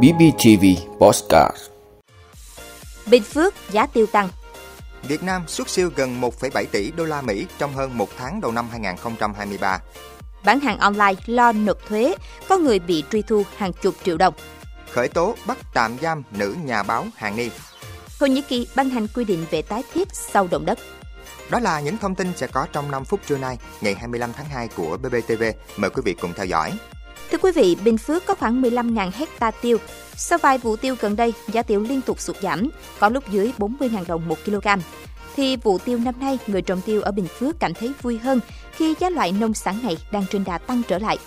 BBTV Postcard Bình Phước giá tiêu tăng Việt Nam xuất siêu gần 1,7 tỷ đô la Mỹ trong hơn một tháng đầu năm 2023. Bán hàng online lo nộp thuế, có người bị truy thu hàng chục triệu đồng. Khởi tố bắt tạm giam nữ nhà báo Hàng Ni. Thổ Nhĩ Kỳ ban hành quy định về tái thiết sau động đất. Đó là những thông tin sẽ có trong 5 phút trưa nay, ngày 25 tháng 2 của BBTV. Mời quý vị cùng theo dõi. Thưa quý vị, Bình Phước có khoảng 15.000 hecta tiêu. Sau vài vụ tiêu gần đây, giá tiêu liên tục sụt giảm, có lúc dưới 40.000 đồng 1 kg. Thì vụ tiêu năm nay, người trồng tiêu ở Bình Phước cảm thấy vui hơn khi giá loại nông sản này đang trên đà tăng trở lại.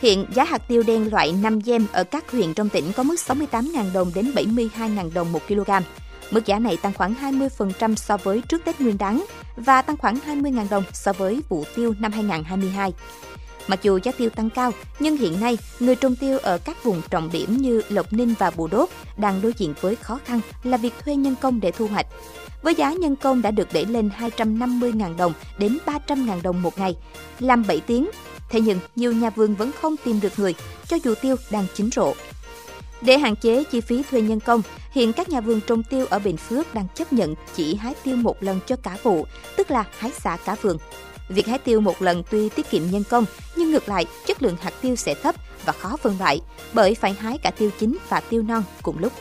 Hiện giá hạt tiêu đen loại 5 gem ở các huyện trong tỉnh có mức 68.000 đồng đến 72.000 đồng 1 kg. Mức giá này tăng khoảng 20% so với trước Tết Nguyên đán và tăng khoảng 20.000 đồng so với vụ tiêu năm 2022. Mặc dù giá tiêu tăng cao, nhưng hiện nay người trồng tiêu ở các vùng trọng điểm như Lộc Ninh và Bù Đốp đang đối diện với khó khăn là việc thuê nhân công để thu hoạch. Với giá nhân công đã được đẩy lên 250.000 đồng đến 300.000 đồng một ngày, làm 7 tiếng. Thế nhưng nhiều nhà vườn vẫn không tìm được người, cho dù tiêu đang chín rộ. Để hạn chế chi phí thuê nhân công, hiện các nhà vườn trồng tiêu ở Bình Phước đang chấp nhận chỉ hái tiêu một lần cho cả vụ, tức là hái xả cả vườn. Việc hái tiêu một lần tuy tiết kiệm nhân công, nhưng ngược lại, chất lượng hạt tiêu sẽ thấp và khó phân loại, bởi phải hái cả tiêu chín và tiêu non cùng lúc.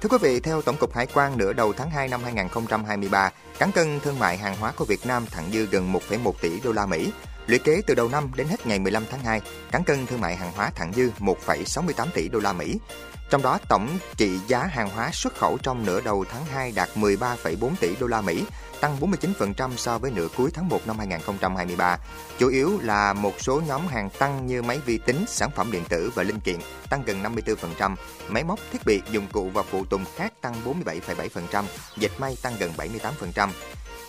Thưa quý vị, theo Tổng cục Hải quan nửa đầu tháng 2 năm 2023, cán cân thương mại hàng hóa của Việt Nam thặng dư gần 1,1 tỷ đô la Mỹ. Lũy kế từ đầu năm đến hết ngày 15 tháng 2, cán cân thương mại hàng hóa thẳng dư 1,68 tỷ đô la Mỹ. Trong đó tổng trị giá hàng hóa xuất khẩu trong nửa đầu tháng 2 đạt 13,4 tỷ đô la Mỹ, tăng 49% so với nửa cuối tháng 1 năm 2023. Chủ yếu là một số nhóm hàng tăng như máy vi tính, sản phẩm điện tử và linh kiện tăng gần 54%, máy móc, thiết bị, dụng cụ và phụ tùng khác tăng 47,7%, dệt may tăng gần 78%.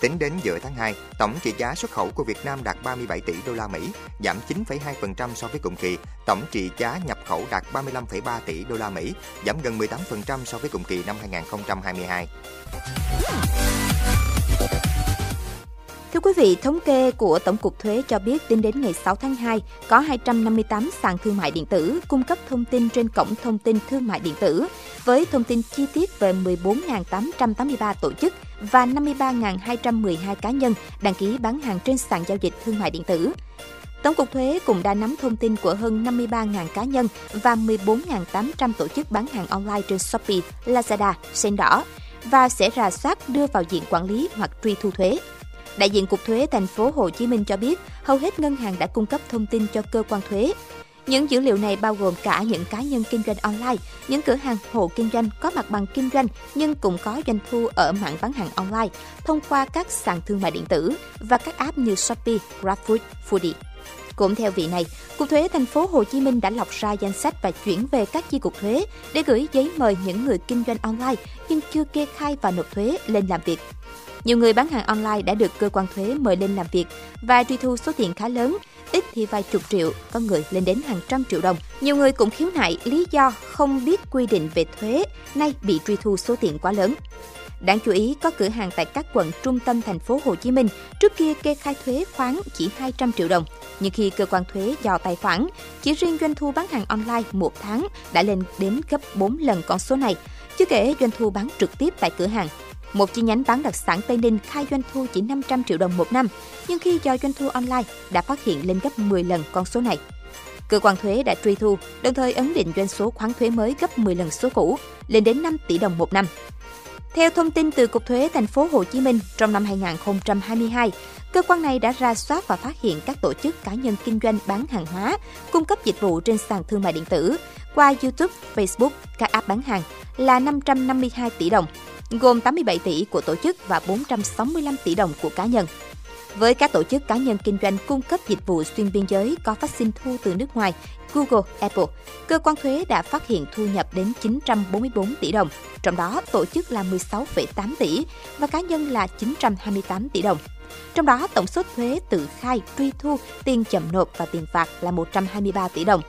Tính đến giữa tháng 2, tổng trị giá xuất khẩu của Việt Nam đạt 37 tỷ đô la Mỹ, giảm 9,2% so với cùng kỳ. Tổng trị giá nhập khẩu đạt 35,3 tỷ đô la Mỹ, giảm gần 18% so với cùng kỳ năm 2022. Thưa quý vị, thống kê của Tổng cục Thuế cho biết tính đến ngày 6 tháng 2, có 258 sàn thương mại điện tử cung cấp thông tin trên cổng thông tin thương mại điện tử với thông tin chi tiết về 14.883 tổ chức và 53.212 cá nhân đăng ký bán hàng trên sàn giao dịch thương mại điện tử. Tổng cục Thuế cũng đã nắm thông tin của hơn 53.000 cá nhân và 14.800 tổ chức bán hàng online trên Shopee, Lazada, Sen đỏ và sẽ rà soát đưa vào diện quản lý hoặc truy thu thuế. Đại diện Cục Thuế thành phố Hồ Chí Minh cho biết, hầu hết ngân hàng đã cung cấp thông tin cho cơ quan thuế. Những dữ liệu này bao gồm cả những cá nhân kinh doanh online, những cửa hàng hộ kinh doanh có mặt bằng kinh doanh nhưng cũng có doanh thu ở mạng bán hàng online thông qua các sàn thương mại điện tử và các app như Shopee, GrabFood, Foodie. Cũng theo vị này, Cục Thuế thành phố Hồ Chí Minh đã lọc ra danh sách và chuyển về các chi cục thuế để gửi giấy mời những người kinh doanh online nhưng chưa kê khai và nộp thuế lên làm việc. Nhiều người bán hàng online đã được cơ quan thuế mời lên làm việc và truy thu số tiền khá lớn, ít thì vài chục triệu, có người lên đến hàng trăm triệu đồng. Nhiều người cũng khiếu nại lý do không biết quy định về thuế, nay bị truy thu số tiền quá lớn. Đáng chú ý, có cửa hàng tại các quận trung tâm thành phố Hồ Chí Minh trước kia kê khai thuế khoáng chỉ 200 triệu đồng, nhưng khi cơ quan thuế dò tài khoản, chỉ riêng doanh thu bán hàng online một tháng đã lên đến gấp 4 lần con số này, chưa kể doanh thu bán trực tiếp tại cửa hàng một chi nhánh bán đặc sản Tây Ninh khai doanh thu chỉ 500 triệu đồng một năm, nhưng khi do doanh thu online đã phát hiện lên gấp 10 lần con số này. Cơ quan thuế đã truy thu, đồng thời ấn định doanh số khoán thuế mới gấp 10 lần số cũ, lên đến 5 tỷ đồng một năm. Theo thông tin từ Cục Thuế thành phố Hồ Chí Minh, trong năm 2022, cơ quan này đã ra soát và phát hiện các tổ chức cá nhân kinh doanh bán hàng hóa, cung cấp dịch vụ trên sàn thương mại điện tử qua YouTube, Facebook, các app bán hàng là 552 tỷ đồng, gồm 87 tỷ của tổ chức và 465 tỷ đồng của cá nhân. Với các tổ chức cá nhân kinh doanh cung cấp dịch vụ xuyên biên giới có phát sinh thu từ nước ngoài, Google, Apple, cơ quan thuế đã phát hiện thu nhập đến 944 tỷ đồng, trong đó tổ chức là 16,8 tỷ và cá nhân là 928 tỷ đồng. Trong đó, tổng số thuế tự khai, truy thu, tiền chậm nộp và tiền phạt là 123 tỷ đồng.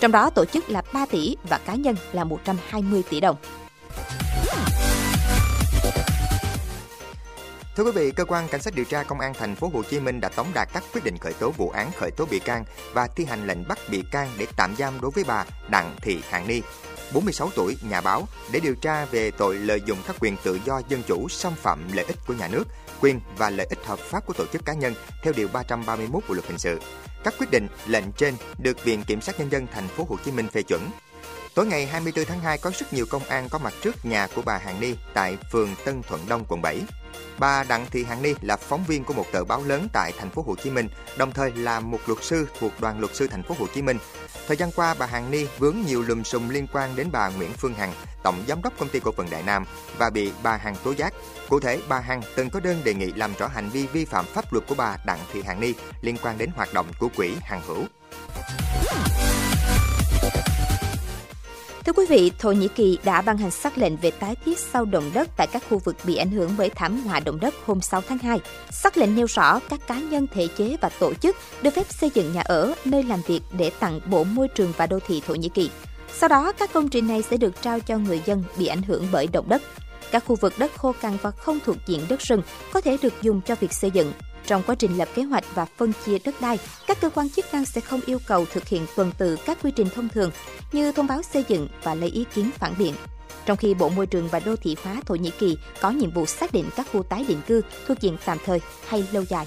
Trong đó, tổ chức là 3 tỷ và cá nhân là 120 tỷ đồng. Thưa quý vị, cơ quan cảnh sát điều tra công an thành phố Hồ Chí Minh đã tống đạt các quyết định khởi tố vụ án khởi tố bị can và thi hành lệnh bắt bị can để tạm giam đối với bà Đặng Thị Hàn Ni, 46 tuổi, nhà báo để điều tra về tội lợi dụng các quyền tự do dân chủ xâm phạm lợi ích của nhà nước, quyền và lợi ích hợp pháp của tổ chức cá nhân theo điều 331 Bộ luật hình sự. Các quyết định, lệnh trên được Viện Kiểm sát nhân dân thành phố Hồ Chí Minh phê chuẩn. Tối ngày 24 tháng 2 có rất nhiều công an có mặt trước nhà của bà Hàn Ni tại phường Tân Thuận Đông, quận 7. Bà Đặng Thị Hàn Ni là phóng viên của một tờ báo lớn tại thành phố Hồ Chí Minh, đồng thời là một luật sư thuộc đoàn luật sư thành phố Hồ Chí Minh. Thời gian qua, bà Hàn Ni vướng nhiều lùm xùm liên quan đến bà Nguyễn Phương Hằng, tổng giám đốc công ty cổ phần Đại Nam và bị bà Hằng tố giác. Cụ thể, bà Hằng từng có đơn đề nghị làm rõ hành vi vi phạm pháp luật của bà Đặng Thị Hàn Ni liên quan đến hoạt động của quỹ Hằng Hữu. Thưa quý vị, Thổ Nhĩ Kỳ đã ban hành sắc lệnh về tái thiết sau động đất tại các khu vực bị ảnh hưởng bởi thảm họa động đất hôm 6 tháng 2. Sắc lệnh nêu rõ các cá nhân, thể chế và tổ chức được phép xây dựng nhà ở, nơi làm việc để tặng Bộ Môi trường và Đô thị Thổ Nhĩ Kỳ. Sau đó, các công trình này sẽ được trao cho người dân bị ảnh hưởng bởi động đất. Các khu vực đất khô cằn và không thuộc diện đất rừng có thể được dùng cho việc xây dựng. Trong quá trình lập kế hoạch và phân chia đất đai, các cơ quan chức năng sẽ không yêu cầu thực hiện tuần tự các quy trình thông thường như thông báo xây dựng và lấy ý kiến phản biện. Trong khi Bộ Môi trường và Đô thị hóa Thổ Nhĩ Kỳ có nhiệm vụ xác định các khu tái định cư thuộc diện tạm thời hay lâu dài.